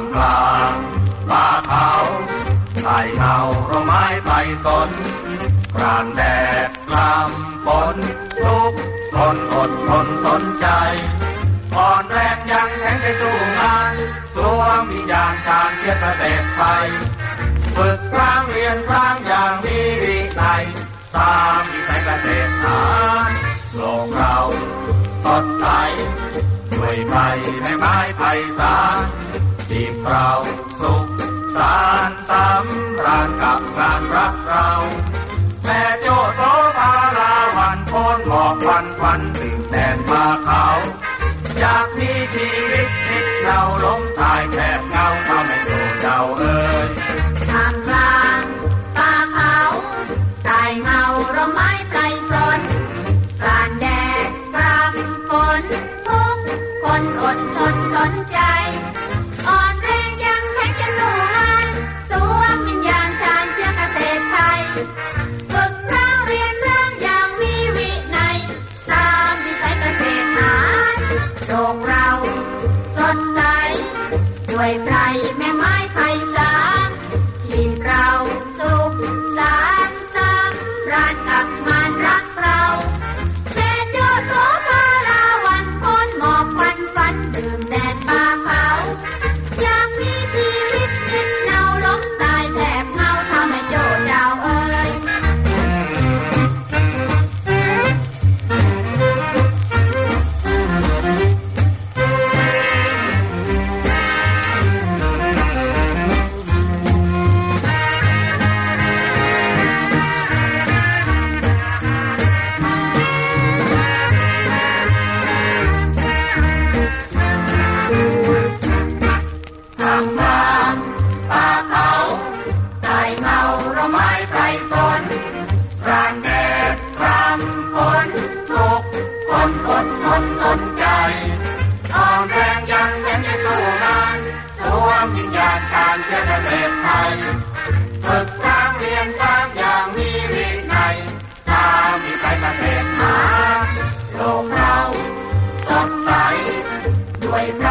างกลางป่าเขาไส่เงาร่มไม้ไผ่สนกรานแดดกลามฝนลุกทนอดทนสนใจอ่อนแรงยังแข็งไปสู้งานสวมวิญญางการเรียนเกษตรไทยฝึกครั้งเรียนครั้งอย่างมีวินัยสามวิสัยเกษตรฐานโลกเราสดใสด้วยไผ่ไม้ไผ่สารีเราสุขสารสำราญกับงานรักเรา แม่โจโสภาราวันโพ้นหมอกวันควันถึงแดนมาเขาอยากมีชีวิตนิดเราล้มตายแทบเงาทำให้โจเจ้าเอ่ยทางกลางป่าเขาใต้เงาร่มไม้ไพรสนกลานแดดกลางฝนทุกคนอดทนสนใจ โลกเราสดใสด้วยไพรแม่ไม้ไพรามยิ่งญญาณการเชื้อเกษตรไทยฝึกความเรียนความอย่างมีวินัยตามมีใครเกษตรหาโลกเราสดใสด้วยใจ